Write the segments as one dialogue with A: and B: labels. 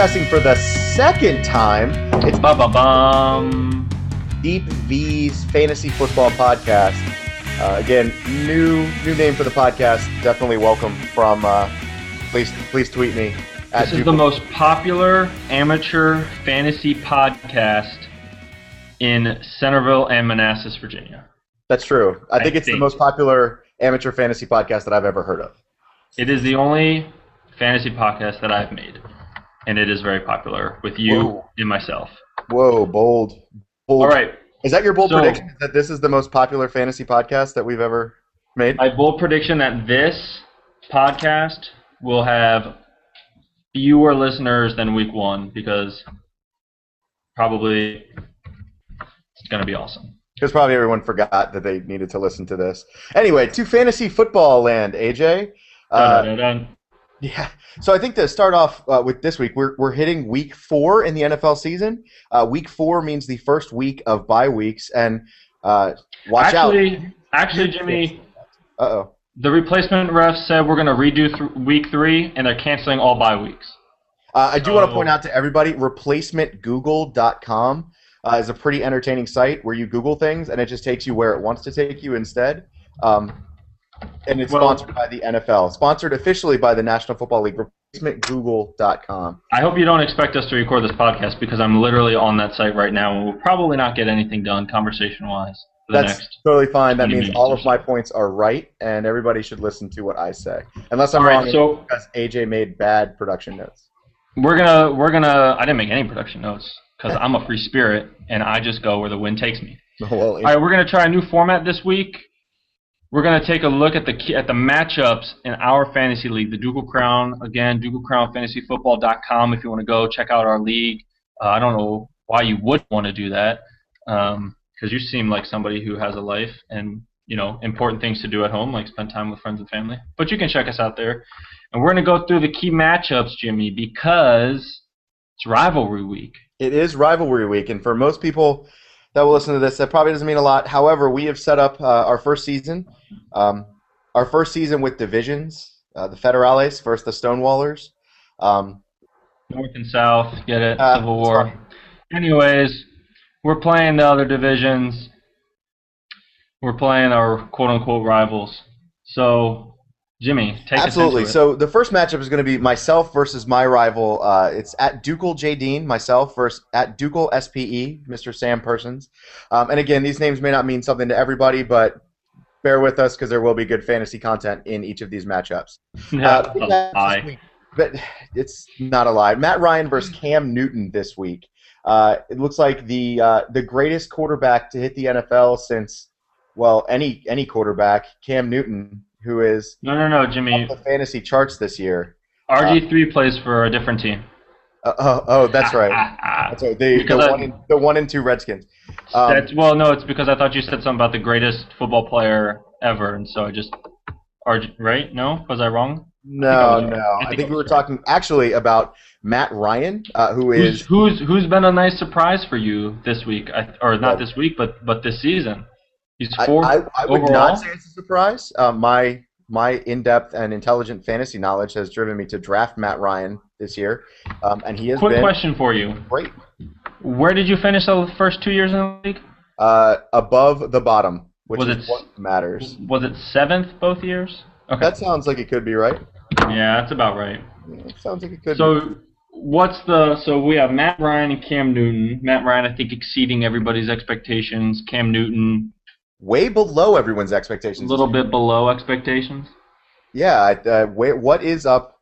A: for the second time. It's
B: Ba-ba-bum.
A: Deep Vee's Fantasy Football Podcast. Uh, again, new new name for the podcast. Definitely welcome from. Uh, please please tweet me. At
B: This is
A: Duke-
B: the most popular amateur fantasy podcast in Centerville and Manassas, Virginia.
A: That's true. I think
B: I
A: it's the most popular amateur fantasy podcast that I've ever heard of.
B: It is the only fantasy podcast that I've made, and it is very popular with you
A: Whoa.
B: and myself.
A: Whoa, bold, bold.
B: All right,
A: Is that your bold
B: So-
A: prediction? That this is the most popular fantasy podcast that we've ever made?
B: my bold prediction that this podcast will have fewer listeners than week one because probably it's going to be awesome.
A: Because probably everyone forgot that they needed to listen to this. Anyway, to fantasy football land, AJ. Uh,
B: Dun-dun-dun-dun.
A: yeah. So I think to start off uh, with this week, we're we're hitting week four in the NFL season. Uh, week four means the first week of bye weeks, and uh, watch
B: actually, actually, Jimmy.
A: Uh oh.
B: the replacement ref said we're going to redo th- week three, and they're canceling all bye weeks.
A: Uh, I do want to point out to everybody, replacementgoogle.com uh, is a pretty entertaining site where you Google things and it just takes you where it wants to take you instead. Um, and it's
B: Well-
A: sponsored by the NFL, sponsored officially by the National Football League. Replacementgoogle.com.
B: I hope you don't expect us to record this podcast because I'm literally on that site right now, and we'll probably not get anything done conversation-wise
A: That's totally fine. That means all of my points are right, and everybody should listen to what I say, unless I'm
B: All
A: wrong.
B: right, so
A: because AJ made bad production notes.
B: we're gonna we're gonna. I didn't make any production notes because I'm a free spirit, and I just go where the wind takes me.
A: Well,
B: All right, we're gonna try a new format this week. We're gonna take a look at the key, at the matchups in our fantasy league, the Ducal Crown. Again, DucalCrownFantasyFootball.com. If you want to go check out our league, uh, I don't know why you would want to do that, because you seem like somebody who has a life and you know important things to do at home, like spend time with friends and family. But you can check us out there, and we're gonna go through the key matchups, Jimmy, because it's rivalry week.
A: It is rivalry week, and for most people that will listen to this, that probably doesn't mean a lot. However, we have set up uh, our first season, um, our first season with divisions: uh, the Federales versus the Stonewallers. Um,
B: North and South, get it?
A: Uh,
B: Civil War.
A: sorry.
B: Anyways, we're playing the other divisions. We're playing our quote unquote rivals. So, Jimmy, take
A: absolutely. So the first matchup is going to be myself versus my rival. Uh, it's at Ducal J Dean, myself versus at Ducal SPE, Mr. Sam Persons. Um, and again, these names may not mean something to everybody, but bear with us because there will be good fantasy content in each of these matchups. Uh, week, but it's not a lie. Matt Ryan versus Cam Newton this week. Uh, it looks like the uh, the greatest quarterback to hit the NFL since well any any quarterback, Cam Newton, who is
B: No, no, no, Jimmy.
A: the fantasy charts this year.
B: RG3 plays for a different team.
A: Uh, oh, oh, that's right. That's right. The, the
B: I-
A: one in, the one and two Redskins. Um,
B: That's, well, no, it's because I thought you said something about the greatest football player ever, and so I just. RG, right? No? Was I wrong?
A: no,
B: I was right.
A: no.
B: I
A: I
B: think
A: think we were
B: right.
A: talking actually about Matt Ryan, uh, who is
B: Who's, who's who's been a nice surprise for you this week, or not this week, but but this season? He's
A: I,
B: fourth
A: I, I would
B: overall.
A: not say it's a surprise. Uh, my my in-depth and intelligent fantasy knowledge has driven me to draft Matt Ryan this year, um, and he has
B: Quick
A: been
B: question for you:
A: great.
B: Where did you finish the first two years in the league?
A: Uh, above the bottom, which
B: Was
A: is
B: it-
A: what matters.
B: Was it seventh both years? Okay,
A: That sounds like it could be right.
B: yeah, that's about right.
A: It sounds like it could. be.
B: So, what's the so we have Matt Ryan and Cam Newton. Matt Ryan, I think, exceeding everybody's expectations. Cam Newton,
A: way below everyone's expectations.
B: a little bit below expectations.
A: Yeah. Uh, wait, what is up?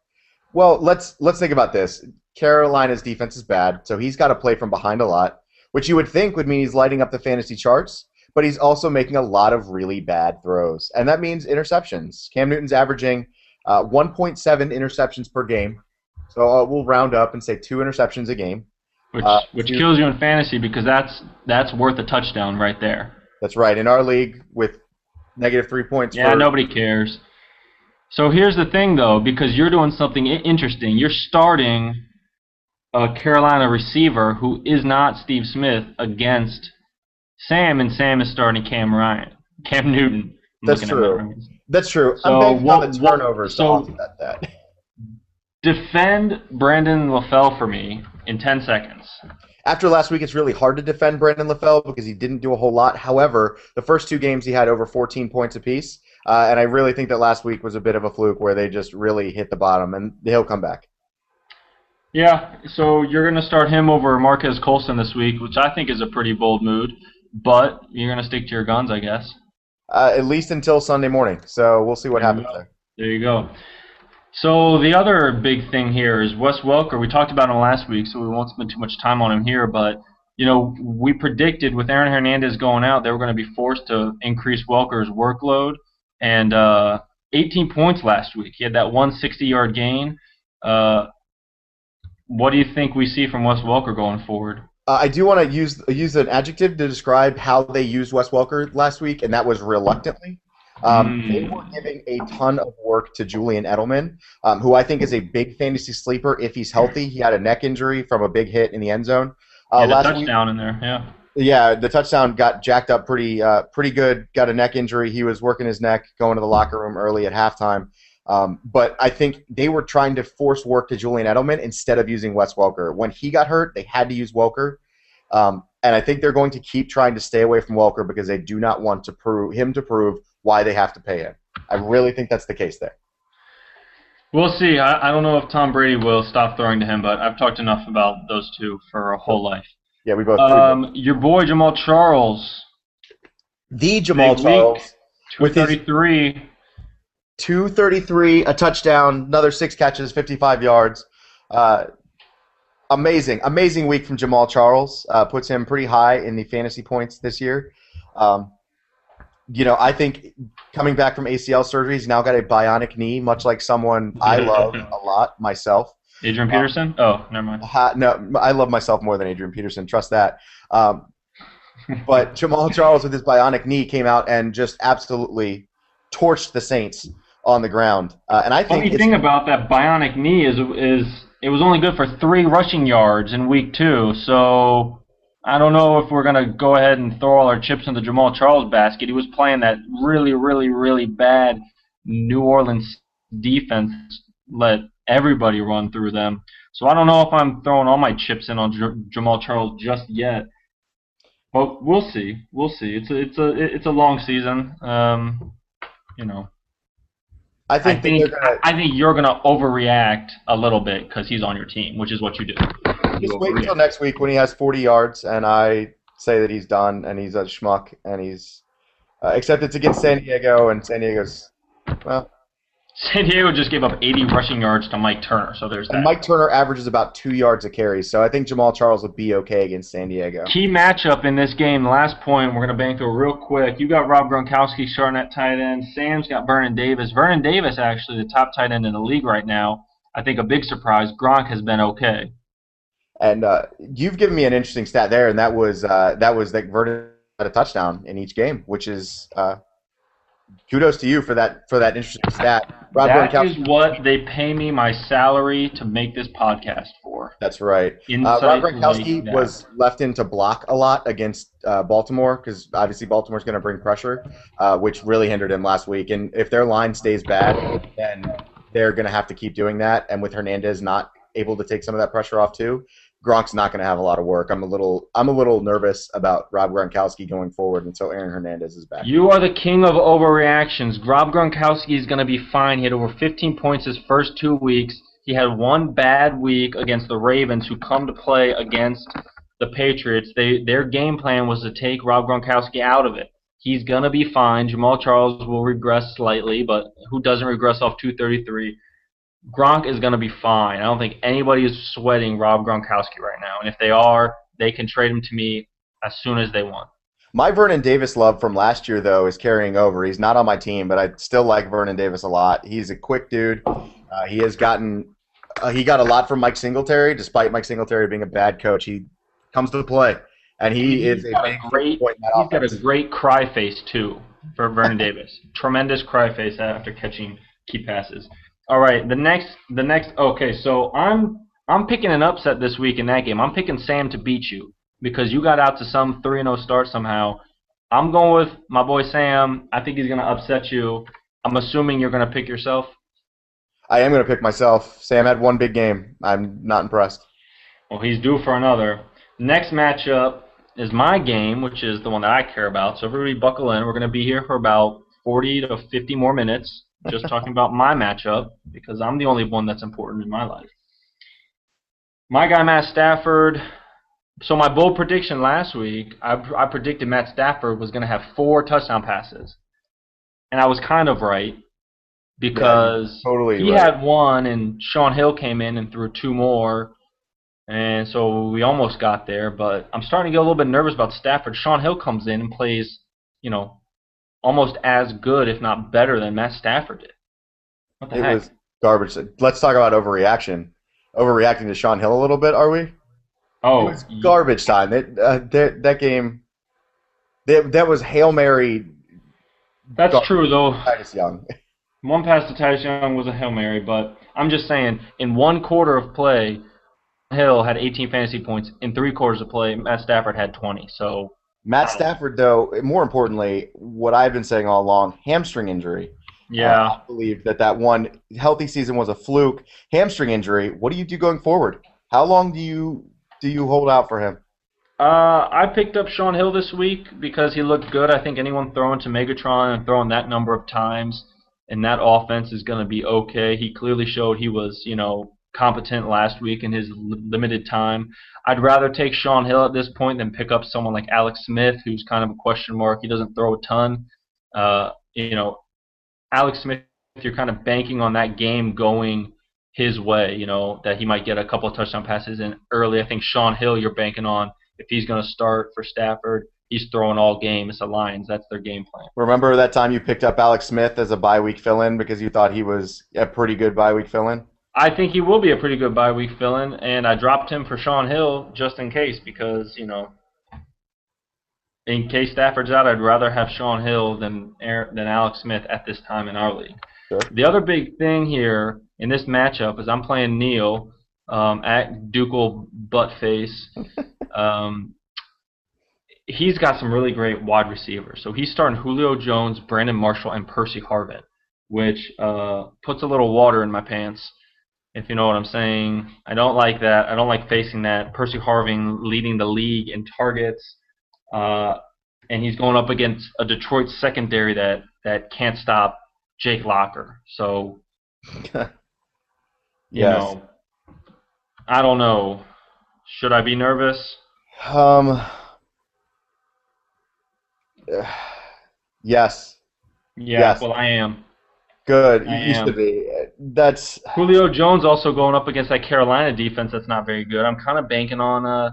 A: Well, let's let's think about this. Carolina's defense is bad, so he's got to play from behind a lot, which you would think would mean he's lighting up the fantasy charts. But he's also making a lot of really bad throws, and that means interceptions. Cam Newton's averaging uh, 1.7 interceptions per game, so uh, we'll round up and say two interceptions a game.
B: Which
A: Uh,
B: which kills you in fantasy because that's that's worth a touchdown right there.
A: That's right. In our league, with negative three points.
B: Yeah, nobody cares. So here's the thing, though, because you're doing something interesting. You're starting a Carolina receiver who is not Steve Smith against Sam, and Sam is starting Cam Ryan, Cam Newton. I'm
A: That's true. That's true.
B: So
A: I'm
B: what-
A: the turnovers
B: so-
A: to offset that.
B: Defend Brandon LaFell for me in 10 seconds.
A: After last week, it's really hard to defend Brandon LaFell because he didn't do a whole lot. However, the first two games he had over 14 points apiece, uh, and I really think that last week was a bit of a fluke where they just really hit the bottom, and he'll come back.
B: Yeah, so you're going to start him over Marques Colston this week, which I think is a pretty bold move, but you're going to stick to your guns, I guess.
A: Uh, at least until Sunday morning. So we'll see what
B: There
A: happens there.
B: There you go. So the other big thing here is Wes Welker. We talked about him last week, so we won't spend too much time on him here. But you know, we predicted with Aaron Hernandez going out, they were going to be forced to increase Welker's workload. And uh, 18 points last week. He had that 160-yard gain. Uh, what do you think we see from Wes Welker going forward?
A: Uh, I do want to use use an adjective to describe how they used Wes Welker last week, and that was reluctantly. Um,
B: Mm.
A: They were giving a ton of work to Julian Edelman, um, who I think is a big fantasy sleeper if he's healthy. He had a neck injury from a big hit in the end zone. Uh,
B: yeah, the
A: last week,
B: touchdown in there. Yeah.
A: yeah, the touchdown got jacked up pretty uh, pretty good. Got a neck injury. He was working his neck, going to the locker room early at halftime. Um, but I think they were trying to force work to Julian Edelman instead of using Wes Welker. When he got hurt, they had to use Welker. Um, and I think they're going to keep trying to stay away from Welker because they do not want to prove him to prove why they have to pay him. I really think that's the case there.
B: We'll see. I, I don't know if Tom Brady will stop throwing to him, but I've talked enough about those two for a whole life.
A: Yeah, we both.
B: Um, your boy Jamaal Charles,
A: the Jamaal
B: big.
A: Charles, With his-
B: 233.
A: 233, a touchdown, another six catches, 55 yards. Uh, amazing, amazing week from Jamaal Charles. Uh, puts him pretty high in the fantasy points this year. Um, you know, I think coming back from ACL surgery, he's now got a bionic knee, much like someone I love a lot myself.
B: Adrian Peterson? Oh, never mind.
A: Ha, no, I love myself more than Adrian Peterson. Trust that. Um, but Jamaal Charles with his bionic knee came out and just absolutely torched the Saints on the ground. Uh, and I think
B: Funny thing about that bionic knee is is it was only good for three rushing yards in week two. So I don't know if we're gonna go ahead and throw all our chips in the Jamaal Charles basket. He was playing that really, really, really bad New Orleans defense. Let everybody run through them. So I don't know if I'm throwing all my chips in on J- Jamaal Charles just yet. But we'll see. We'll see. It's a it's a it's a long season. Um, you know.
A: I
B: I
A: think, that
B: think
A: gonna
B: I think you're gonna overreact a little bit because he's on your team, which is what you do.
A: Just wait until next week when he has 40 yards, and I say that he's done and he's a schmuck and he's. Uh, except it's against San Diego, and San Diego's. Well,
B: San Diego just gave up 80 rushing yards to Mike Turner, so there's
A: and. Mike Turner averages about two yards a carry, so I think Jamaal Charles will be okay against San Diego.
B: Key matchup in this game. Last point we're gonna bang through real quick. You got Rob Gronkowski starting at tight end. Sam's got Vernon Davis. Vernon Davis actually the top tight end in the league right now. I think a big surprise. Gronk has been okay.
A: And uh, you've given me an interesting stat there, and that was uh, that was that Vernon had a touchdown in each game, which is uh, kudos to you for that for that interesting stat. Rob
B: That is what they pay me my salary to make this podcast for.
A: That's right. Uh, Rob Gronkowski was left in to block a lot against uh, Baltimore because obviously Baltimore's going to bring pressure, uh, which really hindered him last week. And if their line stays bad, then they're going to have to keep doing that. And with Hernandez not able to take some of that pressure off too, Gronk's not going to have a lot of work. I'm a little I'm a little nervous about Rob Gronkowski going forward until Aaron Hernandez is back.
B: You are the king of overreactions. Rob Gronkowski is going to be fine. He had over 15 points his first two weeks. He had one bad week against the Ravens, who come to play against the Patriots. They their game plan was to take Rob Gronkowski out of it. He's going to be fine. Jamaal Charles will regress slightly, but who doesn't regress off 233? Gronk is going to be fine. I don't think anybody is sweating Rob Gronkowski right now. And if they are, they can trade him to me as soon as they want.
A: My Vernon Davis love from last year, though, is carrying over. He's not on my team, but I still like Vernon Davis a lot. He's a quick dude. Uh, he has gotten uh, he got a lot from Mike Singletary, despite Mike Singletary being a bad coach. He comes to play, and he
B: He's
A: is a
B: got great-
A: point
B: He's got
A: offense.
B: a great cry face too for Vernon Davis. Tremendous cry face after catching key passes. All right, the next, the next. Okay, so I'm I'm picking an upset this week in that game. I'm picking Sam to beat you because you got out to some three and zero start somehow. I'm going with my boy Sam. I think he's gonna upset you. I'm assuming you're gonna pick yourself.
A: I am going to pick myself. Sam had one big game. I'm not impressed.
B: Well, he's due for another. Next matchup is my game, which is the one that I care about. So everybody buckle in. We're going to be here for about 40 to 50 more minutes just talking about my matchup because I'm the only one that's important in my life. My guy, Matt Stafford. So my bold prediction last week, I, I predicted Matt Stafford was going to have four touchdown passes. And I was kind of right because
A: yeah, totally
B: he
A: right.
B: had one and Shaun Hill came in and threw two more and so we almost got there, but I'm starting to get a little bit nervous about Stafford. Shaun Hill comes in and plays, you know, almost as good, if not better, than Matt Stafford did. What the
A: it
B: heck?
A: was garbage. Let's talk about overreaction. Overreacting to Shaun Hill a little bit, are we? It
B: oh,
A: was garbage time. It, uh, that, that game, that, that was Hail Mary.
B: that's
A: garbage.
B: true though.
A: Titus Young.
B: One pass to Titus Young was a hail mary, but I'm just saying, in one quarter of play, Hill had 18 fantasy points. In three quarters of play, Matt Stafford had 20. So
A: Matt Stafford, though, more importantly, what I've been saying all along, hamstring injury.
B: yeah,
A: I believe that that one healthy season was a fluke. Hamstring injury. What do you do going forward? How long do you do you hold out for him?
B: Uh, I picked up Shaun Hill this week because he looked good. I think anyone throwing to Megatron and throwing that number of times in that offense is going to be okay. He clearly showed he was, you know, competent last week in his l- limited time. I'd rather take Shaun Hill at this point than pick up someone like Alex Smith, who's kind of a question mark. He doesn't throw a ton. Uh, you know, Alex Smith, you're kind of banking on that game going his way, you know, that he might get a couple of touchdown passes in early. I think Shaun Hill, you're banking on if he's going to start for Stafford, he's throwing all game. It's the Lions. That's their game plan.
A: Remember that time you picked up Alex Smith as a bye week fill in because you thought he was a pretty good bye week fill in?
B: I think he will be a pretty good bye week fill-in, and I dropped him for Shaun Hill just in case because you know, in case Stafford's out, I'd rather have Shaun Hill than Aaron, than Alex Smith at this time in our league.
A: Sure.
B: The other big thing here in this matchup is I'm playing Neil um, at Ducal Buttface. um, he's got some really great wide receivers. So he's starting Julio Jones, Brandon Marshall, and Percy Harvin, which uh, puts a little water in my pants if you know what I'm saying. I don't like that. I don't like facing that. Percy Harvin leading the league in targets, uh, and he's going up against a Detroit secondary that that can't stop Jake Locker. So, you know, I don't know. Should I be nervous?
A: Um. yes.
B: Yeah,
A: Yes.
B: well, I am.
A: Good.
B: I
A: used
B: am.
A: to be. That's
B: Julio Jones also going up against that Carolina defense that's not very good. I'm kind of banking on uh,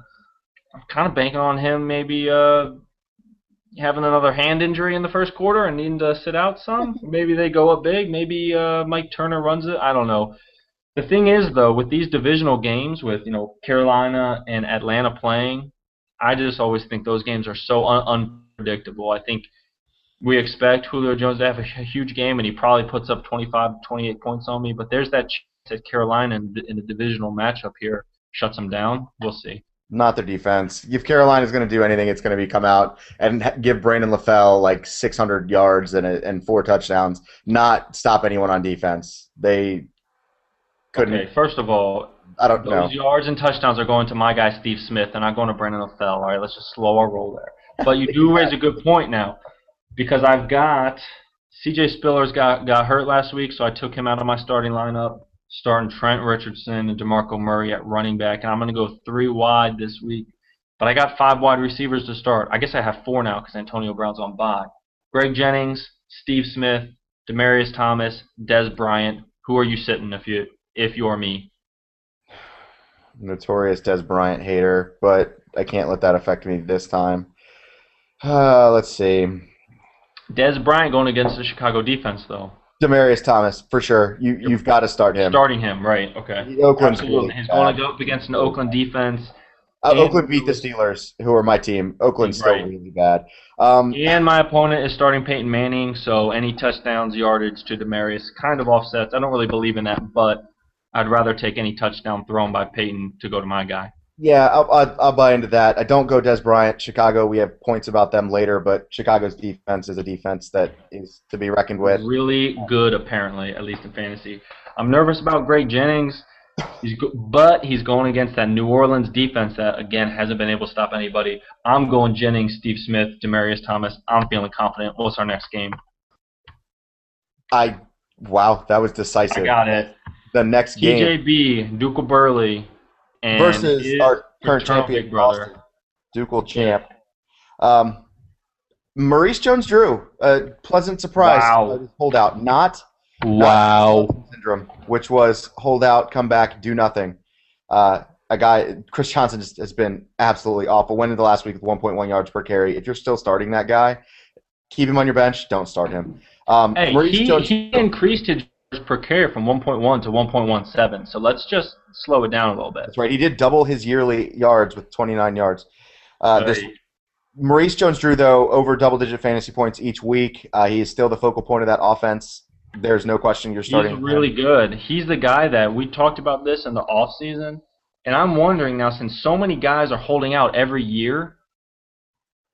B: I'm kind of banking on him maybe uh, having another hand injury in the first quarter and needing to sit out some. maybe they go up big. Maybe uh, Mike Turner runs it. I don't know. The thing is though, with these divisional games, with you know Carolina and Atlanta playing, I just always think those games are so un- unpredictable. I think we expect Julio Jones to have a huge game, and he probably puts up 25, 28 points on me. But there's that chance that Carolina in, in a divisional matchup here shuts him down. We'll see.
A: not their defense. If Carolina's going to do anything, it's going to be come out and give Brandon LaFell like 600 yards and a, and four touchdowns, not stop anyone on defense. They couldn't.
B: Okay, first of all,
A: I don't know.
B: yards and touchdowns are going to my guy Steve Smith. They're not going to Brandon LaFell. All right, let's just slow our roll there. But you do raise a good point now, because I've got C.J. Spiller's got got hurt last week, so I took him out of my starting lineup, starting Trent Richardson and DeMarco Murray at running back, and I'm going to go three wide this week. But I got five wide receivers to start. I guess I have four now because Antonio Brown's on bye. Greg Jennings, Steve Smith, Demaryius Thomas, Dez Bryant. Who are you sitting if you if you're me?
A: Notorious Dez Bryant hater, but I can't let that affect me this time. Uh, let's see.
B: Dez Bryant going against the Chicago defense, though.
A: Demaryius Thomas for sure. You you've got to start him.
B: Starting him, right? Okay.
A: Oakland's
B: Absolutely.
A: really
B: He's going to go up against an Oakland defense
A: Uh, Oakland beat the Steelers, who are my team. Oakland's still
B: Right.
A: really bad. Um,
B: And my opponent is starting Peyton Manning, so any touchdowns, yardage to Demaryius kind of offsets. I don't really believe in that, but I'd rather take any touchdown thrown by Peyton to go to my guy.
A: Yeah, I'll, I'll, I'll buy into that. I don't go Dez Bryant. Chicago, we have points about them later, but Chicago's defense is a defense that is to be reckoned with.
B: Really good, apparently, at least in fantasy. I'm nervous about Greg Jennings. He's go- but he's going against that New Orleans defense that again hasn't been able to stop anybody. I'm going Jennings, Steve Smith, Demaryius Thomas. I'm feeling confident. What's our next game?
A: I wow, that was decisive.
B: I got it.
A: The next game
B: TJB, Duke Burley, and
A: versus our current champion,
B: brother.
A: Boston, Ducal champ. Um, Maurice Jones-Drew, a pleasant surprise.
B: Wow.
A: holdout, not
B: Wow.
A: syndrome, which was hold out, come back, do nothing. Uh, a guy, Chris Johnson, just has been absolutely awful. Went into the last week with 1.1 yards per carry. If you're still starting that guy, keep him on your bench. Don't start him. Um,
B: Hey,
A: Maurice
B: he,
A: Jones-
B: he increased his per carry from 1.1 to 1.17. So let's just slow it down a little bit.
A: that's right. He did double his yearly yards with 29 yards. Uh, this Maurice Jones-Drew, though, over double-digit fantasy points each week. Uh, he is still the focal point of that offense. There's no question you're starting.
B: He's really good. He's the guy that we talked about this in the off season, and I'm wondering now since so many guys are holding out every year,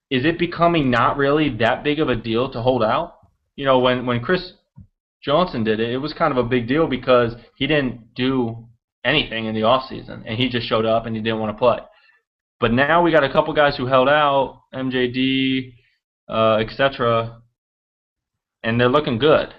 B: is it becoming not really that big of a deal to hold out? You know, when when Chris Johnson did it, it was kind of a big deal because he didn't do anything in the off season, and he just showed up and he didn't want to play. But now we got a couple guys who held out, MJD, uh, etc., and they're looking good.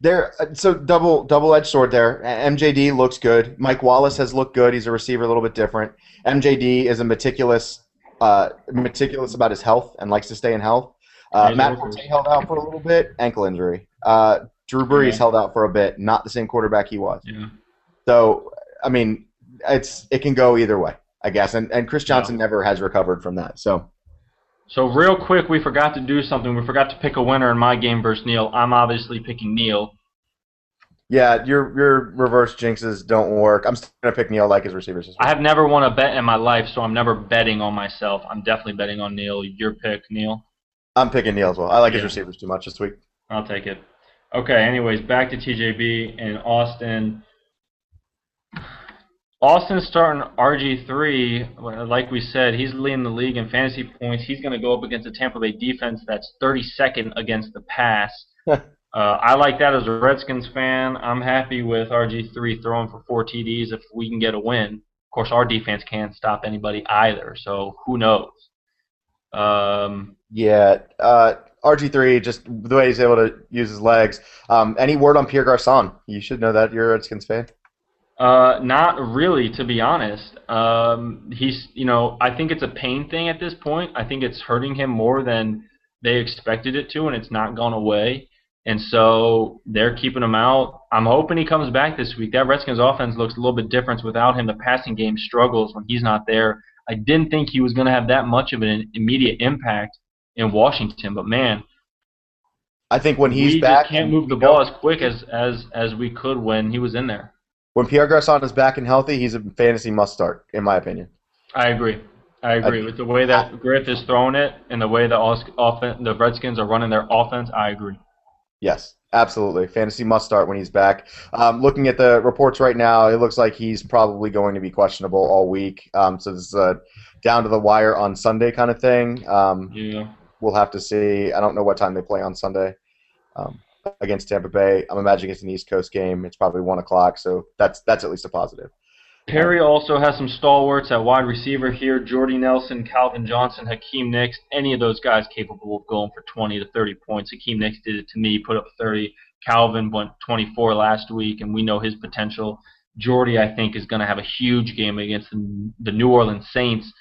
A: There, uh, so double double-edged sword there. MJD looks good. Mike Wallace has looked good. He's a receiver, a little bit different. MJD is a meticulous, uh, meticulous about his health and likes to stay in health. Uh, Matt. Forte held out for a little bit, ankle injury. Uh, Drew Brees
B: Yeah.
A: held out for a bit, not the same quarterback he was.
B: Yeah.
A: So, I mean, it's it can go either way, I guess. And and Chris Johnson never has recovered from that. So
B: So real quick, we forgot to do something. We forgot to pick a winner in my game versus Neil. I'm obviously picking Neil.
A: yeah, your your reverse jinxes don't work. I'm still gonna pick Neil like his receivers.
B: I have never won a bet in my life, so I'm never betting on myself. I'm definitely betting on Neil. Your pick, Neil.
A: I'm picking Neil as well. I like his receivers too much this week.
B: I'll take it. Okay, anyways, back to TJB and Austin. Austin's starting RG3. Like we said, he's leading the league in fantasy points. He's going to go up against a Tampa Bay defense that's 32nd against the pass. uh, I like that as a Redskins fan. I'm happy with RG3 throwing for four TDs if we can get a win. Of course, our defense can't stop anybody either, so who knows? Um,
A: Yeah, uh, RG3 just the way he's able to use his legs. Um, any word on Pierre Garcon? You should know that. You're a Redskins fan.
B: Uh, not really, to be honest. Um, he's, you know, I think it's a pain thing at this point. I think it's hurting him more than they expected it to, and it's not gone away. And so they're keeping him out. I'm hoping he comes back this week. That Redskins offense looks a little bit different without him. The passing game struggles when he's not there. I didn't think he was going to have that much of an immediate impact in Washington, but man,
A: I think when he's
B: we
A: back,
B: can't move the ball as quick as, as as we could when he was in there.
A: when Pierre Garcon is back and healthy, he's a fantasy must start, in my opinion.
B: I agree. I agree with the way that Griff is throwing it and the way the os- offen- the Redskins are running their offense. I agree.
A: Yes, absolutely. Fantasy must start when he's back. Um, looking at the reports right now, it looks like he's probably going to be questionable all week. Um, so this is a down to the wire on Sunday kind of thing. Um,
B: Yeah.
A: We'll have to see. I don't know what time they play on Sunday um, against Tampa Bay. I'm imagining it's an East Coast game. It's probably one o'clock, so that's that's at least a positive.
B: Perry also has some stalwarts at wide receiver here. Jordy Nelson, Calvin Johnson, Hakeem Nicks. Any of those guys capable of going for 20 to 30 points. Hakeem Nicks did it to me, put up 30. Calvin went 24 last week, and we know his potential. Jordy, I think, is going to have a huge game against the, New Orleans Saints,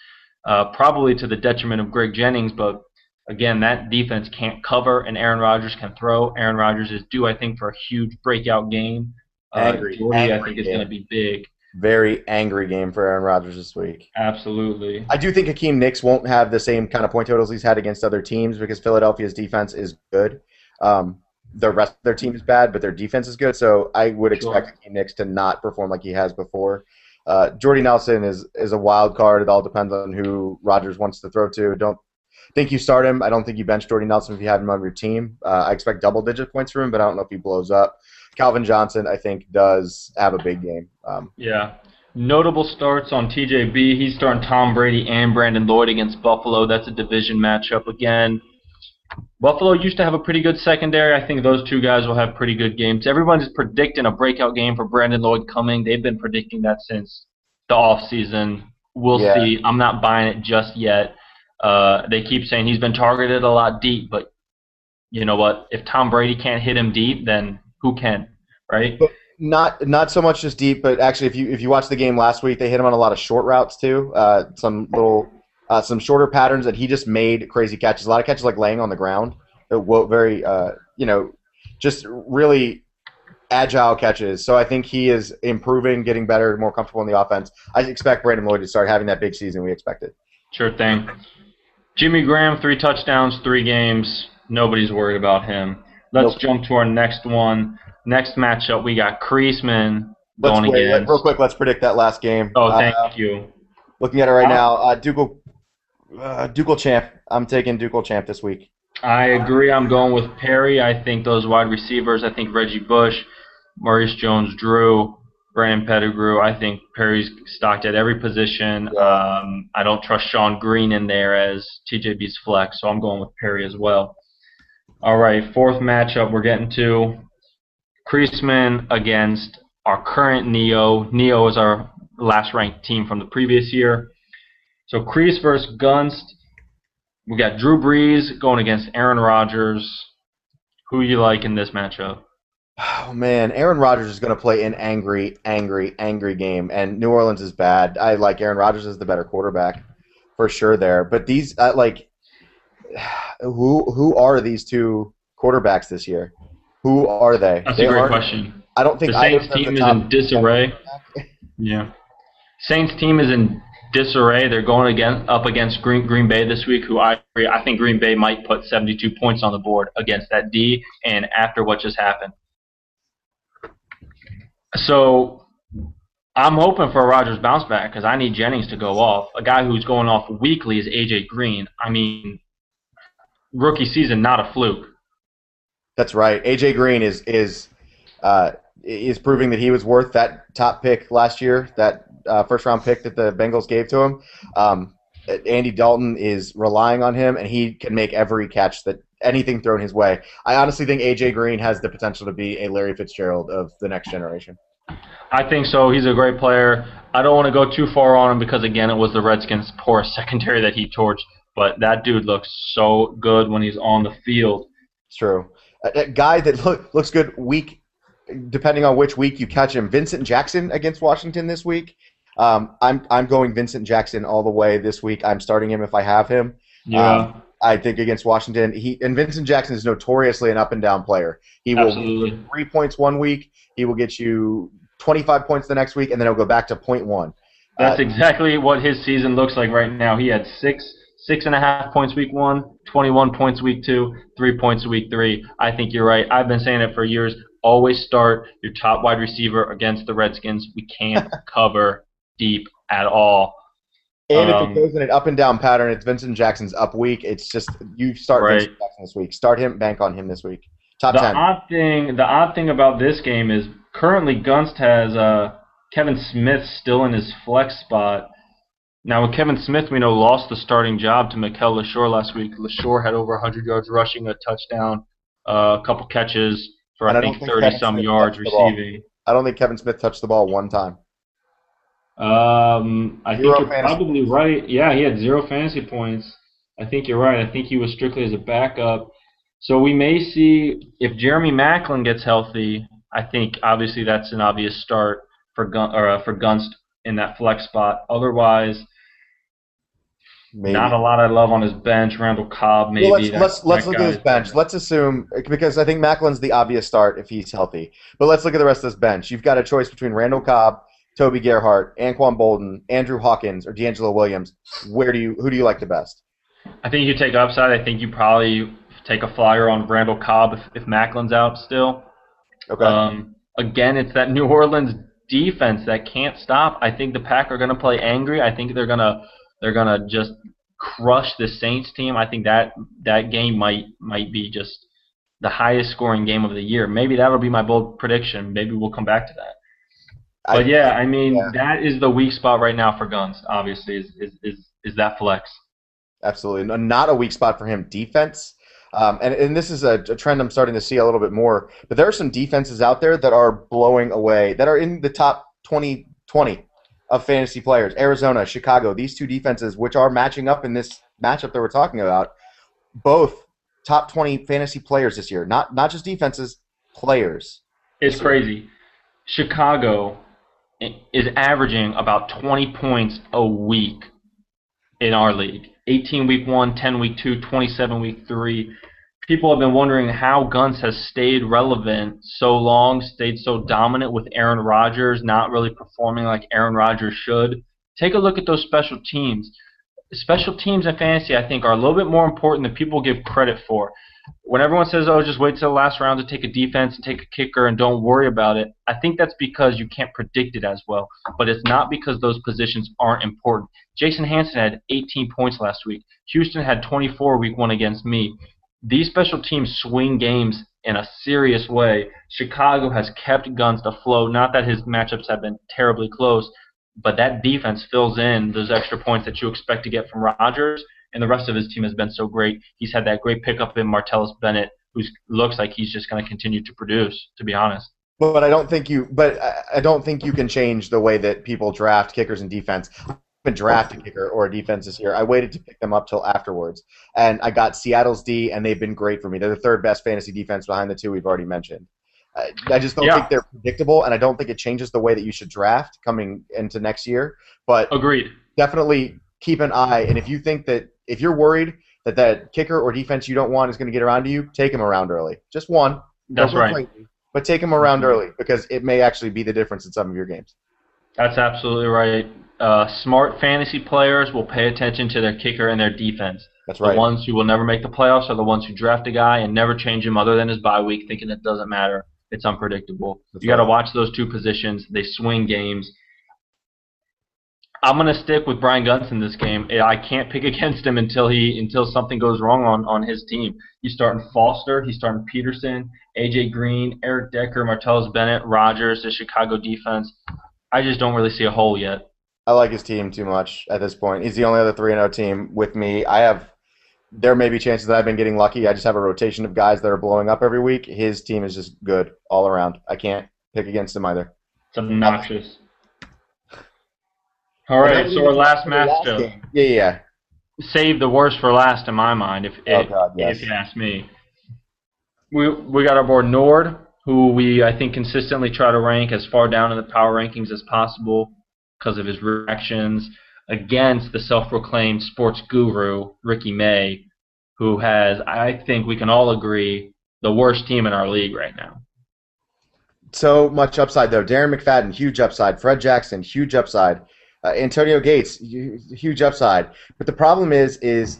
B: uh, probably to the detriment of Greg Jennings, but again, that defense can't cover, and Aaron Rodgers can throw. Aaron Rodgers is due, I think, for a huge breakout game. Uh,
A: Angry,
B: Jordy, I
A: angry
B: think, is
A: game.
B: going to be big.
A: Very angry game for Aaron Rodgers this week.
B: Absolutely.
A: I do think Hakeem Nicks won't have the same kind of point totals he's had against other teams because Philadelphia's defense is good. Um, the rest of their team is bad, but their defense is good. So I would expect
B: Sure.
A: Hakeem Nicks to not perform like he has before. Uh, Jordy Nelson is is a wild card. It all depends on who Rodgers wants to throw to. Don't think you start him. I don't think you bench Jordy Nelson if you have him on your team. Uh, I expect double digit points from him, but I don't know if he blows up. Calvin Johnson, I think, does have a big game. Um,
B: Yeah. Notable starts on TJB. He's starting Tom Brady and Brandon Lloyd against Buffalo. That's a division matchup again. Buffalo used to have a pretty good secondary. I think those two guys will have pretty good games. Everyone's predicting a breakout game for Brandon Lloyd coming. They've been predicting that since the off season. We'll
A: Yeah.
B: see. I'm not buying it just yet. Uh, they keep saying he's been targeted a lot deep, but you know what? If Tom Brady can't hit him deep, then who can, right?
A: Not not so much just deep, but actually, if you if you watch the game last week, they hit him on a lot of short routes too. Uh, some little uh, some shorter patterns that he just made crazy catches. A lot of catches like laying on the ground. Very uh, you know just really agile catches. So I think he is improving, getting better, more comfortable in the offense. I expect Brandon Lloyd to start having that big season we expected.
B: Sure thing. Jimmy Graham, three touchdowns, three games. Nobody's worried about him. Let's
A: Nope.
B: jump to our next one. Next matchup, we got Creasman
A: Let's
B: going
A: wait,
B: against.
A: real quick. Let's predict that last game.
B: Oh, thank
A: Uh,
B: you.
A: looking at it right now, uh, Ducal uh, champ. I'm taking Ducal champ this week.
B: I agree. I'm going with Perry. I think those wide receivers. I think Reggie Bush, Maurice Jones-Drew, Brandon Pettigrew. I think Perry's stocked at every position.
A: Yeah.
B: Um, I don't trust Shonn Greene in there as TJB's flex, so I'm going with Perry as well. All right, fourth matchup we're getting to. Creasman against our current Neo. Neo is our last ranked team from the previous year. So Crease versus Gunst. We got Drew Brees going against Aaron Rodgers. Who you like in this matchup?
A: Oh man, Aaron Rodgers is going to play an angry, angry, angry game, and New Orleans is bad. I like Aaron Rodgers as the better quarterback for sure there. But these, uh, like, who who are these two quarterbacks this year? Who are they?
B: That's
A: they
B: a great question.
A: I don't think
B: The Saints team
A: the
B: is in disarray. Yeah. Saints team is in disarray. They're going again up against Green Green Bay this week, who I agree. I think Green Bay might put 72 points on the board against that D. And after what just happened, so I'm hoping for a Rodgers bounce back because I need Jennings to go off. A guy who's going off weekly is AJ Green. I mean, rookie season, not a fluke.
A: That's right. AJ Green is is uh, is proving that he was worth that top pick last year, that uh, first round pick that the Bengals gave to him. Um, Andy Dalton is relying on him, and he can make every catch that anything thrown his way. I honestly think AJ Green has the potential to be a Larry Fitzgerald of the next generation.
B: I think so. He's a great player. I don't want to go too far on him because again, it was the Redskins' poor secondary that he torched. But that dude looks so good when he's on the field.
A: It's true. A, a guy that look, looks good week, depending on which week you catch him. Vincent Jackson against Washington this week. Um, I'm I'm going Vincent Jackson all the way this week. I'm starting him if I have him. Um, I think against Washington, he and Vincent Jackson is notoriously an up and down player. He will
B: absolutely.
A: three points one week, he will get you 25 points the next week, and then he'll go back to point one.
B: That's
A: Uh,
B: exactly what his season looks like right now. He had six six and a half points week one, 21 points week two, three points week three. I think you're right. I've been saying it for years. Always start your top wide receiver against the Redskins. We can't cover deep at all.
A: And if
B: Um,
A: it goes in an up and down pattern, it's Vincent Jackson's up week. It's just you start
B: Right.
A: Vincent Jackson this week. Start him, bank on him this week. Top
B: the
A: ten.
B: odd thing, the odd thing about this game is currently Gunst has uh, Kevin Smith still in his flex spot. Now, with Kevin Smith, we know lost the starting job to Mikel Leshoure last week. Leshoure had over 100 yards rushing, a touchdown, uh, a couple catches for I
A: I
B: think
A: think
B: 30
A: Kevin
B: some yards
A: touched the ball.
B: receiving.
A: I don't think Kevin Smith touched the ball one time.
B: Um, I
A: Zero
B: think you're probably right. Yeah, he had zero fantasy points. I think you're right. I think he was strictly as a backup. So we may see if Jeremy Maclin gets healthy. I think obviously that's an obvious start for Gun or uh, for Gunst in that flex spot. Otherwise,
A: Maybe.
B: not a lot I love on his bench. Randall Cobb maybe.
A: Well, let's
B: That-
A: let's, let's
B: that
A: look at his bench. Let's assume because I think Maclin's the obvious start if he's healthy. But let's look at the rest of this bench. You've got a choice between Randall Cobb, Toby Gerhart, Anquan Boldin, Andrew Hawkins, or DeAngelo Williams. Where do you who do you like the best?
B: I think you take upside. I think you probably take a flyer on Randall Cobb if, if Maclin's out still.
A: Okay.
B: Um, again, it's that New Orleans defense that can't stop. I think the Pack are going to play angry. I think they're going to they're going to just crush the Saints team. I think that that game might might be just the highest scoring game of the year. Maybe that'll be my bold prediction. Maybe we'll come back to that. But yeah, I mean
A: yeah.
B: that is the weak spot right now for Guns. Obviously, is is is, is that flex?
A: Absolutely, No- not a weak spot for him. Defense, um, and and this is a, a trend I'm starting to see a little bit more. But there are some defenses out there that are blowing away, that are in the top 20, 20 of fantasy players. Arizona, Chicago, these two defenses, which are matching up in this matchup that we're talking about, both top 20 fantasy players this year. Not not just defenses, players.
B: It's crazy. Chicago i- is averaging about 20 points a week in our league. 18 week one, 10 week two, 27 week three. People have been wondering how Guns has stayed relevant so long, stayed so dominant with Aaron Rodgers not really performing like Aaron Rodgers should. Take a look at those special teams. Special teams in fantasy, I think, are a little bit more important than people give credit for when everyone says, "Oh, just wait till the last round to take a defense and take a kicker and don't worry about it," I think that's because you can't predict it as well. But it's not because those positions aren't important. Jason Hanson had 18 points last week. Houston had 24 week one against me. These special teams swing games in a serious way. Chicago has kept Guns afloat. Not that his matchups have been terribly close, but that defense fills in those extra points that you expect to get from Rodgers and the rest of his team has been so great. He's had that great pickup in Martellus Bennett, who looks like he's just going to continue to produce. To be honest,
A: But I don't think you. But I- don't think you can change the way that people draft kickers and defense. I haven't drafted a kicker or a defense this year. I waited to pick them up till afterwards, and I got Seattle's D, and they've been great for me. They're the third best fantasy defense behind the two we've already mentioned. I, I just don't
B: Yeah.
A: think they're predictable, and I don't think it changes the way that you should draft coming into next year. But
B: agreed.
A: definitely keep an eye, and if you think that if you're worried that that kicker or defense you don't want is going to get around to you, take him around early. Just one.
B: That's right.
A: crazy, But take him around early because it may actually be the difference in some of your games.
B: That's absolutely right. Uh, smart fantasy players will pay attention to their kicker and their defense.
A: That's right.
B: The ones who will never make the playoffs are the ones who draft a guy and never change him other than his bye week, thinking it doesn't matter. It's unpredictable.
A: That's
B: you got to watch those two positions. They swing games. I'm gonna stick with Brian Guns in this game. I can't pick against him until he until something goes wrong on, on his team. He's starting Foster, he's starting Peterson, AJ Green, Eric Decker, Martellus Bennett, Rodgers, the Chicago defense. I just don't really see a hole yet.
A: I like his team too much at this point. He's the only other 3 0 team with me. I have. There may be chances that I've been getting lucky. I just have a rotation of guys that are blowing up every week. His team is just good all around. I can't pick against him either.
B: It's obnoxious. All right, so our last matchup.
A: Yeah, yeah, yeah.
B: Save the worst for last in my mind, if
A: Oh, God, yes.
B: if you ask me. We we got our board Nord, who we I think consistently try to rank as far down in the power rankings as possible because of his reactions against the self-proclaimed sports guru Ricky May, who has I think we can all agree the worst team in our league right now.
A: So much upside though. Darren McFadden, huge upside. Fred Jackson, huge upside. Uh, Antonio Gates, huge upside. But the problem is, is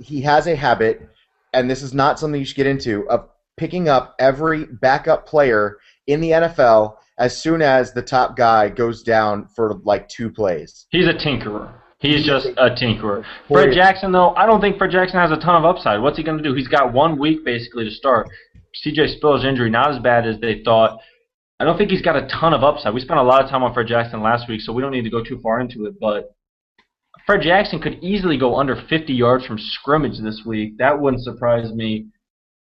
A: he has a habit, and this is not something you should get into, of picking up every backup player in the NFL as soon as the top guy goes down for like two plays.
B: He's a tinkerer. He's
A: He's
B: just
A: a
B: a tinkerer. Fred Jackson, though, I don't think Fred Jackson has a ton of upside. What's he going to do? He's got one week basically to start. CJ Spiller's injury not as bad as they thought. I don't think he's got a ton of upside. We spent a lot of time on Fred Jackson last week, so we don't need to go too far into it. But Fred Jackson could easily go under 50 yards from scrimmage this week. That wouldn't surprise me.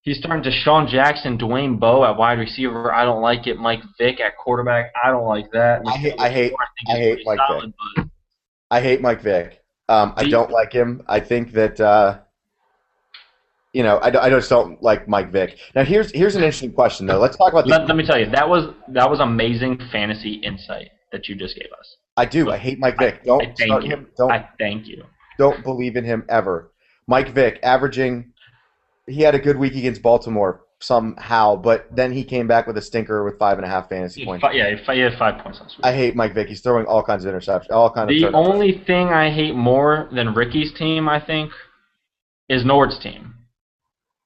B: He's starting DeSean Jackson, Dwayne Bowe at wide receiver. I don't like it. Mike Vick at quarterback. I don't like that.
A: I hate- I hate-
B: think
A: I hate Mike
B: solid, but
A: I hate Mike Vick. Um, I don't like him. I think that uh, you know I, I just don't like Mike Vick. Now here's here's an interesting question though. Let's talk about
B: Let, let me tell you, that was that was amazing fantasy insight that you just gave us.
A: I do. I hate Mike Vick. Don't
B: I thank
A: start
B: you.
A: him. Don't
B: I thank you.
A: don't believe in him ever. Mike Vick averaging. He had a good week against Baltimore somehow, but then he came back with a stinker with five and a half fantasy points.
B: fi- yeah, he he had five points last week.
A: I hate Mike Vick. He's throwing all kinds of interceptions, all kinds
B: the
A: of turnovers.
B: only thing I hate more than Ricky's team, I think, is Nord's team.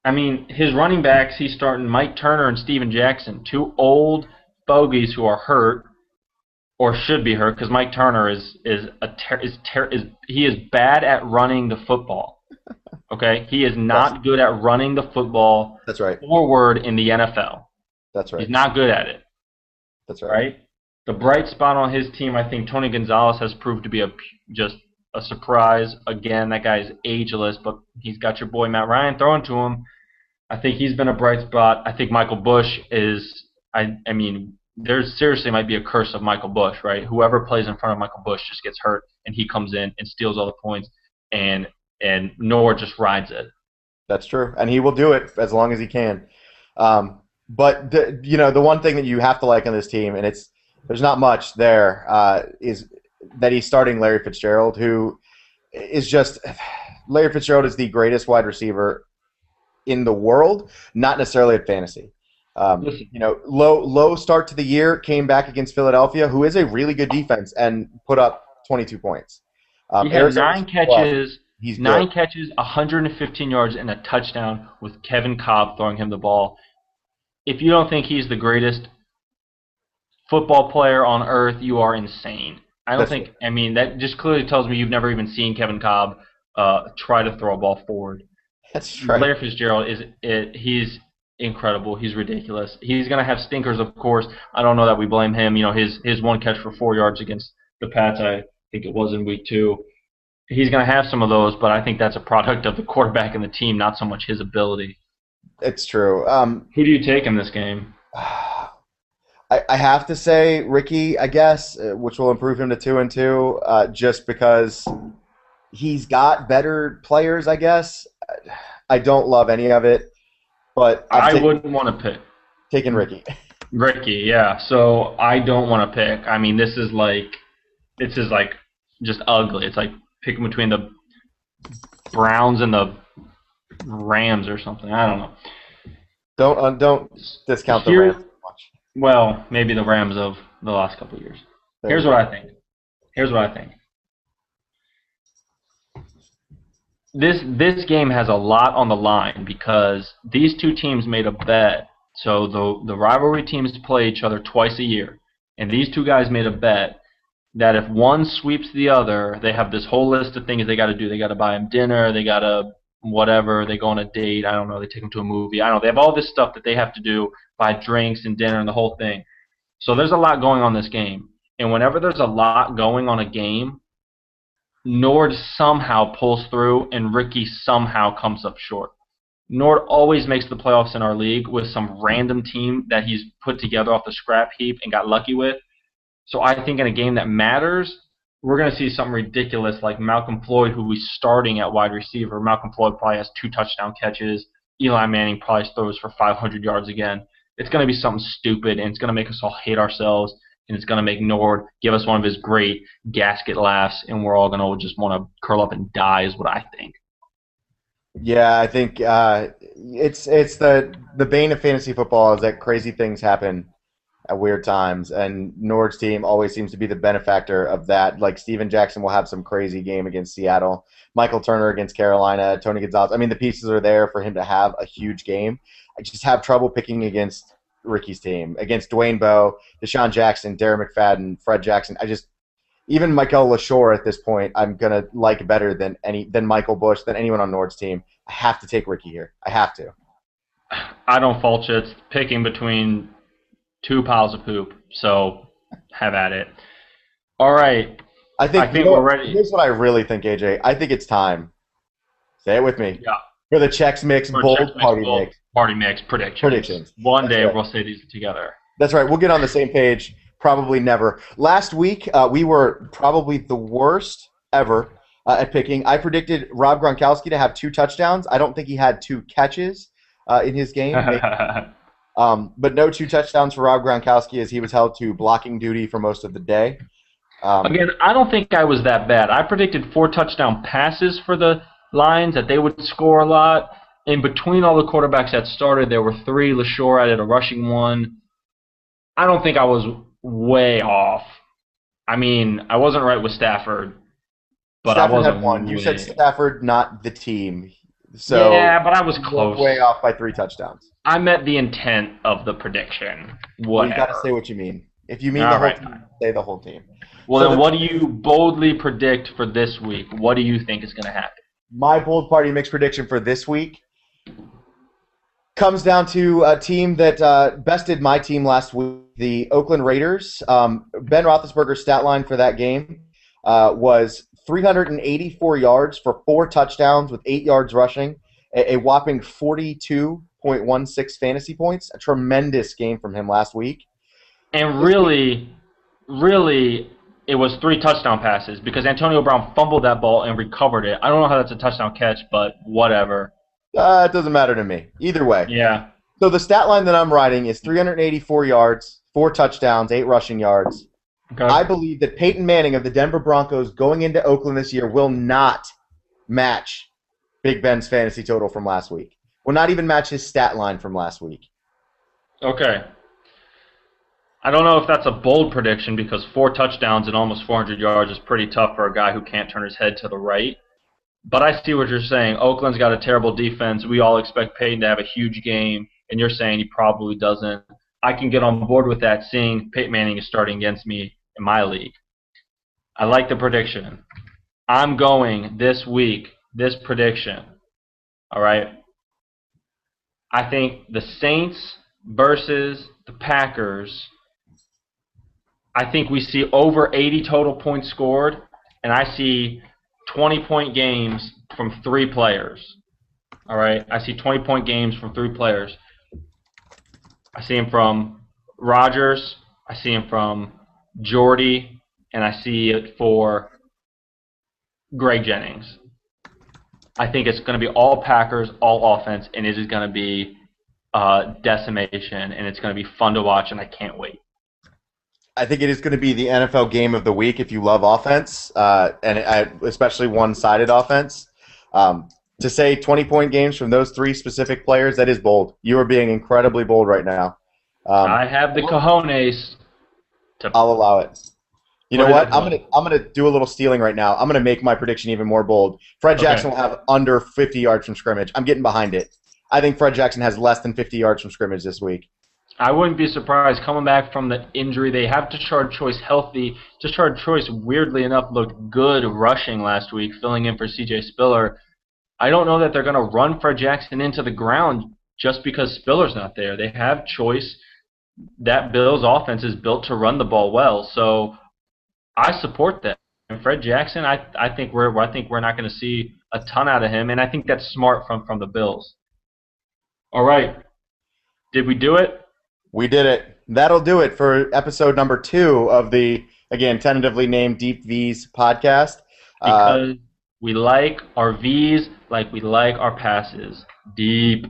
B: I mean, his running backs, he's starting Mike Turner and Steven Jackson, two old bogeys who are hurt or should be hurt because Mike Turner is is a ter- is, ter- is he is bad at running the football. Okay, he is not good at running the football
A: That's right.
B: forward in the NFL.
A: That's right.
B: He's not good at it,
A: That's right.
B: right? The bright spot on his team, I think Tony Gonzalez has proved to be a just a surprise. Again, that guy's ageless, but he's got your boy Matt Ryan throwing to him. I think he's been a bright spot. I think Michael Bush is. I I mean, there's seriously might be a curse of Michael Bush, right? Whoever plays in front of Michael Bush just gets hurt, and he comes in and steals all the points, and and Nord just rides it.
A: That's true, and he will do it as long as he can. Um, but the, you know, the one thing that you have to like on this team, and it's there's not much there, uh, is that he's starting Larry Fitzgerald, who is just Larry Fitzgerald is the greatest wide receiver in the world, not necessarily at fantasy. Um, you know, low low start to the year, came back against Philadelphia, who is a really good defense, and put up 22 points.
B: Um, he had nine catches, he's nine good. catches, 115 yards, and a touchdown with Kevin Kolb throwing him the ball. If you don't think he's the greatest football player on earth, you are insane. I don't That's think. I mean, that just clearly tells me you've never even seen Kevin Kolb uh, try to throw a ball forward.
A: That's right.
B: Larry Fitzgerald is it, he's incredible. He's ridiculous. He's gonna have stinkers, of course. I don't know that we blame him. You know, his his one catch for four yards against the Pats, I think it was in week two. He's gonna have some of those, but I think that's a product of the quarterback and the team, not so much his ability.
A: It's true. Um,
B: Who do you take in this game?
A: I, I have to say Ricky, I guess, uh, which will improve him to two and two, uh, just because he's got better players. I guess I don't love any of it, but
B: I'm I taking, wouldn't want to pick
A: taking Ricky.
B: Ricky, yeah. So I don't want to pick. I mean, this is like this is like just ugly. It's like picking between the Browns and the Rams or something. I don't know.
A: Don't uh, don't discount the Rams.
B: Well, maybe the Rams of the last couple of years. There Here's what I think. Here's what I think. This this game has a lot on the line because these two teams made a bet. So the the rivalry teams play each other twice a year, and these two guys made a bet that if one sweeps the other, they have this whole list of things they got to do. They got to buy him dinner. They got to whatever. They go on a date. I don't know. They take them to a movie. I don't know. They have all this stuff that they have to do, buy drinks and dinner and the whole thing. So there's a lot going on this game. And whenever there's a lot going on a game, Nord somehow pulls through and Ricky somehow comes up short. Nord always makes the playoffs in our league with some random team that he's put together off the scrap heap and got lucky with. So I think in a game that matters, we're going to see something ridiculous like Malcolm Floyd, who he's starting at wide receiver. Malcolm Floyd probably has two touchdown catches. Eli Manning probably throws for 500 yards again. It's going to be something stupid, and it's going to make us all hate ourselves, and it's going to make Nord give us one of his great gasket laughs, and we're all going to just want to curl up and die, is what I think.
A: Yeah, I think uh, it's it's the the bane of fantasy football is that crazy things happen at weird times, and Nord's team always seems to be the benefactor of that. Like Steven Jackson will have some crazy game against Seattle, Michael Turner against Carolina, Tony Gonzalez. I mean, the pieces are there for him to have a huge game. I just have trouble picking against Ricky's team, against Dwayne Bowe, DeSean Jackson, Darren McFadden, Fred Jackson. I just even Mikel Leshoure at this point, I'm gonna like better than any than Michael Bush than anyone on Nord's team. I have to take Ricky here. I have to.
B: I don't fault you. It's picking between two piles of poop. So have at it. All right.
A: I think, I think you know, we're ready. Here's what I really think, AJ. I think it's time. Say it with me.
B: Yeah.
A: For the Chex Mix For Bold Chex Party Mix. Mix.
B: Party Mix predictions.
A: Predictions.
B: One That's day right. we'll say these together.
A: That's right. We'll get on the same page. Probably never. Last week uh, we were probably the worst ever uh, at picking. I predicted Rob Gronkowski to have two touchdowns. I don't think he had two catches uh, in his game. Um, but no two touchdowns for Rob Gronkowski as he was held to blocking duty for most of the day.
B: Um, Again, I don't think I was that bad. I predicted four touchdown passes for the Lions, that they would score a lot. In between all the quarterbacks that started, there were three. Leshoure added a rushing one. I don't think I was way off. I mean, I wasn't right with Stafford, but
A: Stafford
B: I wasn't.
A: Had one. You said Stafford, not the team. So
B: yeah, but I was close.
A: Way off by three touchdowns.
B: I meant the intent of the prediction. Whatever. Well,
A: you got to say what you mean. If you mean All the right. whole team, say the whole team.
B: Well, so then, the, what do you boldly predict for this week? What do you think is going to happen?
A: My bold party mix prediction for this week: comes down to a team that uh, bested my team last week, the Oakland Raiders. Um, ben Roethlisberger's stat line for that game uh, was 384 yards for four touchdowns with eight yards rushing, a, a whopping 42.16 fantasy points. A tremendous game from him last week.
B: And really, really, it was three touchdown passes because Antonio Brown fumbled that ball and recovered it. I don't know how that's a touchdown catch, but whatever.
A: Uh, it doesn't matter to me. Either way.
B: Yeah.
A: So the stat line that I'm writing is 384 yards, four touchdowns, eight rushing yards.
B: Okay.
A: I believe that Peyton Manning of the Denver Broncos going into Oakland this year will not match Big Ben's fantasy total from last week. Will not even match his stat line from last week.
B: Okay. I don't know if that's a bold prediction because four touchdowns and almost 400 yards is pretty tough for a guy who can't turn his head to the right. But I see what you're saying. Oakland's got a terrible defense. We all expect Peyton to have a huge game, and you're saying he probably doesn't. I can get on board with that, seeing Peyton Manning is starting against me in my league. I like the prediction. I'm going this week, this prediction. All right. I think the Saints versus the Packers. I think we see over 80 total points scored, and I see 20 point games from three players. All right. I see 20 point games from three players. I see him from Rodgers. I see him from Jordy, and I see it for Greg Jennings. I think it's going to be all Packers, all offense, and it is going to be uh, decimation, and it's going to be fun to watch, and I can't wait.
A: I think it is going to be the NFL game of the week if you love offense, uh, and I, especially one-sided offense. Um, to say 20-point games from those three specific players, that is bold. You are being incredibly bold right now. Um,
B: I have the cojones to
A: I'll allow it. You know
B: what?
A: I'm gonna I'm gonna do a little stealing right now. I'm gonna make my prediction even more bold. Fred
B: Okay.
A: Jackson will have under 50 yards from scrimmage. I'm getting behind it. I think Fred Jackson has less than 50 yards from scrimmage this week.
B: I wouldn't be surprised coming back from the injury. They have Tashard Choice healthy. Tashard Choice, weirdly enough, looked good rushing last week, filling in for C.J. Spiller. I don't know that they're going to run Fred Jackson into the ground just because Spiller's not there. They have Choice. That Bills offense is built to run the ball well, so I support that. And Fred Jackson, I I think we're I think we're not going to see a ton out of him, and I think that's smart from from the Bills. All right, did we do it?
A: We did it. That'll do it for episode number two of the again tentatively named Deep Vee's podcast. Uh,
B: because we like our V's like we like our passes deep.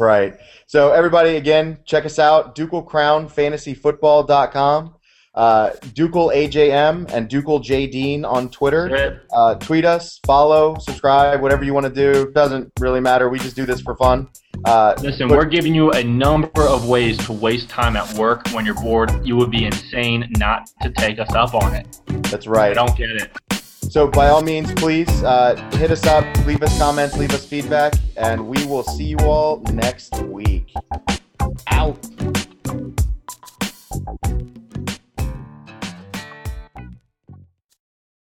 A: Right. So everybody, again, check us out. Ducal Crown FantasyFootball.com. Uh, Ducal AJM and Ducal J Dean on Twitter. Uh, tweet us, follow, subscribe, whatever you want to do. Doesn't really matter. We just do this for fun. Uh,
B: Listen,
A: but-
B: we're giving you a number of ways to waste time at work when you're bored. You would be insane not to take us up on it.
A: that's right.
B: I don't get it.
A: So by all means, please uh, hit us up, leave us comments, leave us feedback, and we will see you all next week. Out.